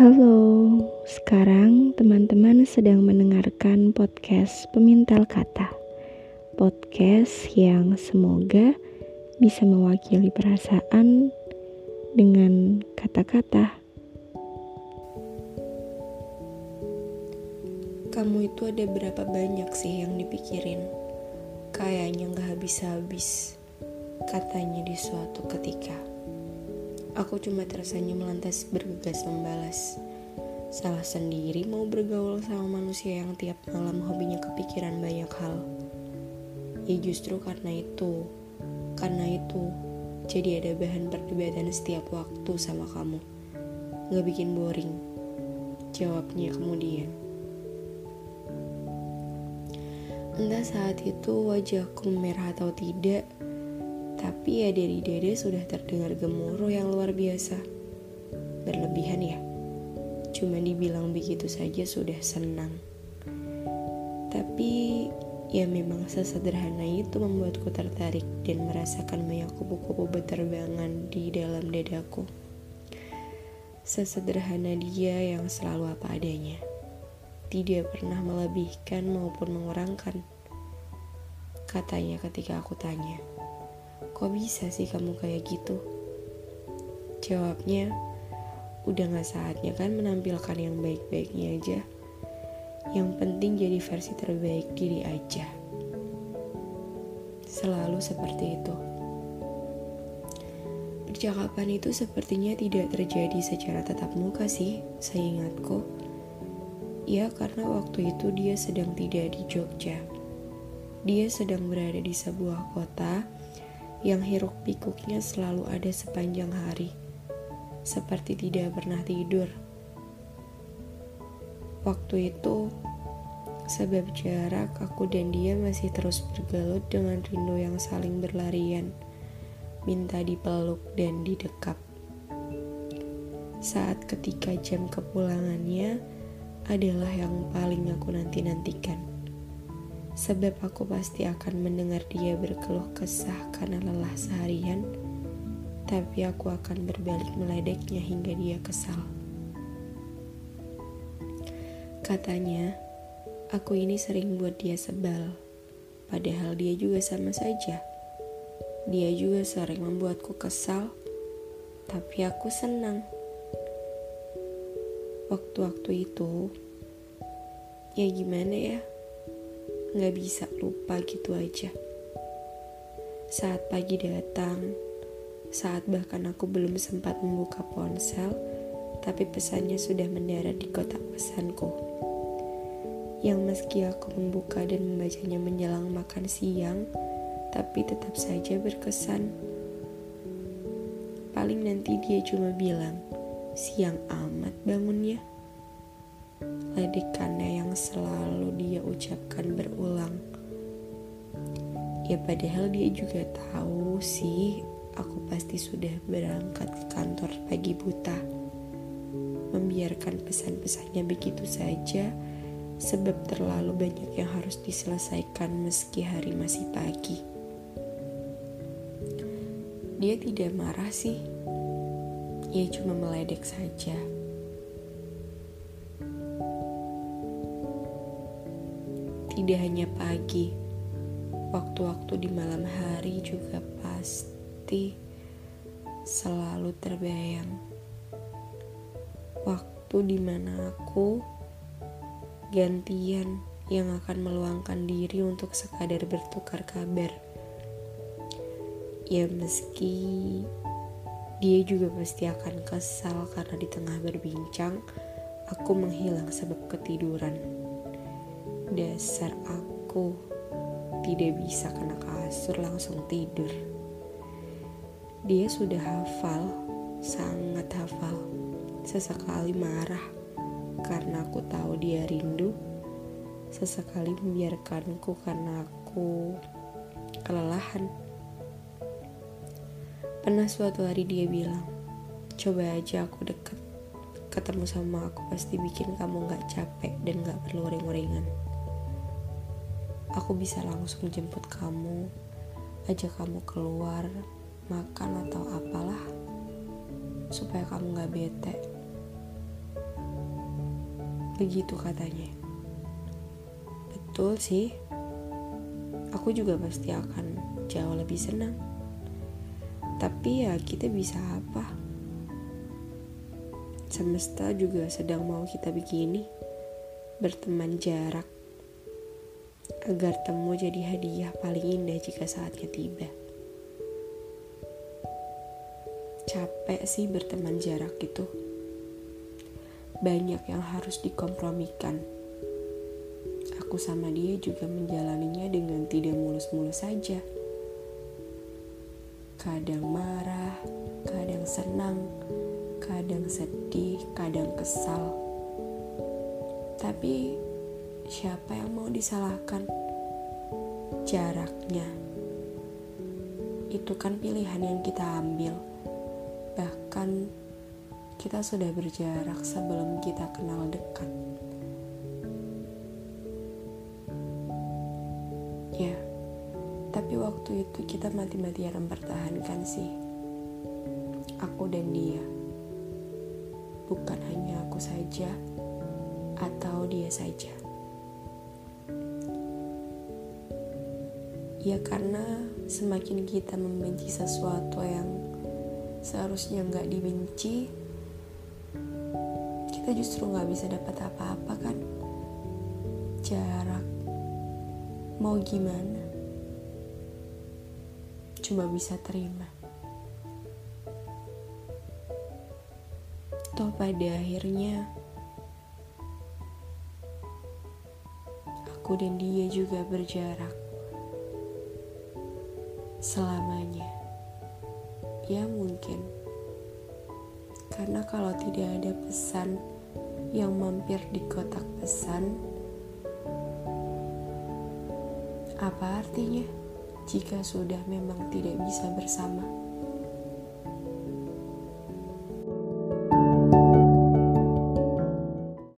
Halo, sekarang teman-teman sedang mendengarkan podcast Pemintal Kata. Podcast yang semoga bisa mewakili perasaan dengan kata-kata. Kamu itu ada berapa banyak sih yang dipikirin? Kayaknya gak habis-habis, katanya di suatu ketika. Aku cuma tersenyum lantas bergegas membalas. Salah sendiri mau bergaul sama manusia yang tiap malam hobinya kepikiran banyak hal. Ya justru karena itu, karena itu, jadi ada bahan perdebatan setiap waktu sama kamu. Gak bikin boring. Jawabnya kemudian. Entah saat itu wajahku merah atau tidak, tapi ya dari dede sudah terdengar gemuruh yang luar biasa. Berlebihan ya. Cuma dibilang begitu saja sudah senang. Tapi ya memang sesederhana itu membuatku tertarik dan merasakan banyak kupu-kupu berterbangan di dalam dadaku. Sesederhana dia yang selalu apa adanya. Tidak pernah melebihkan maupun mengurangkan. Katanya ketika aku tanya. Kok bisa sih kamu kayak gitu? Jawabnya, udah gak saatnya kan menampilkan yang baik-baiknya aja. Yang penting jadi versi terbaik diri aja. Selalu seperti itu. Percakapan itu sepertinya tidak terjadi secara tatap muka sih, saya ingatku. Ya karena waktu itu dia sedang tidak di Jogja. Dia sedang berada di sebuah kota yang hiruk pikuknya selalu ada sepanjang hari, seperti tidak pernah tidur. Waktu itu, sebab jarak aku dan dia masih terus bergelut dengan rindu yang saling berlarian, minta dipeluk dan didekap. Saat ketika jam kepulangannya adalah yang paling aku nanti-nantikan sebab aku pasti akan mendengar dia berkeluh kesah karena lelah seharian, tapi aku akan berbalik meledeknya hingga dia kesal. Katanya, aku ini sering buat dia sebal, padahal dia juga sama saja. Dia juga sering membuatku kesal, tapi aku senang. Waktu-waktu itu, ya gimana ya? Nggak bisa lupa gitu aja. Saat pagi datang, saat bahkan aku belum sempat membuka ponsel, tapi pesannya sudah mendarat di kotak pesanku. Yang meski aku membuka dan membacanya menjelang makan siang, tapi tetap saja berkesan. Paling nanti dia cuma bilang, siang amat bangunnya ledekannya yang selalu dia ucapkan berulang. Ya padahal dia juga tahu sih aku pasti sudah berangkat ke kantor pagi buta. Membiarkan pesan-pesannya begitu saja sebab terlalu banyak yang harus diselesaikan meski hari masih pagi. Dia tidak marah sih. Ia cuma meledek saja. Tidak hanya pagi, waktu-waktu di malam hari juga pasti selalu terbayang. Waktu di mana aku gantian yang akan meluangkan diri untuk sekadar bertukar kabar. Ya meski dia juga pasti akan kesal karena di tengah berbincang aku menghilang sebab ketiduran. Dasar aku tidak bisa kena kasur langsung tidur. Dia sudah hafal, sangat hafal. Sesekali marah karena aku tahu dia rindu. Sesekali membiarkanku karena aku kelelahan. Pernah suatu hari dia bilang, coba aja aku deket. Ketemu sama aku pasti bikin kamu gak capek dan gak perlu ring-ringan aku bisa langsung jemput kamu, ajak kamu keluar, makan atau apalah, supaya kamu gak bete. Begitu katanya. Betul sih. Aku juga pasti akan jauh lebih senang. Tapi ya kita bisa apa? Semesta juga sedang mau kita begini. Berteman jarak. Agar temu jadi hadiah paling indah jika saatnya tiba. Capek sih berteman jarak itu. Banyak yang harus dikompromikan aku sama dia juga menjalaninya dengan tidak mulus-mulus saja. Kadang marah, kadang senang, kadang sedih, kadang kesal. Tapi siapa yang mau disalahkan? Jaraknya. Itu kan pilihan yang kita ambil. Bahkan kita sudah berjarak sebelum kita kenal dekat. Ya, tapi waktu itu kita mati-matian mempertahankan sih. Aku dan dia. Bukan hanya aku saja atau dia saja. Ya karena semakin kita membenci sesuatu yang seharusnya nggak dibenci, kita justru nggak bisa dapat apa-apa kan? Jarak Mau gimana? Cuma bisa terima. Toh pada akhirnya aku dan dia juga berjarak selamanya. Ya mungkin. Karena kalau tidak ada pesan yang mampir di kotak pesan, apa artinya jika sudah memang tidak bisa bersama?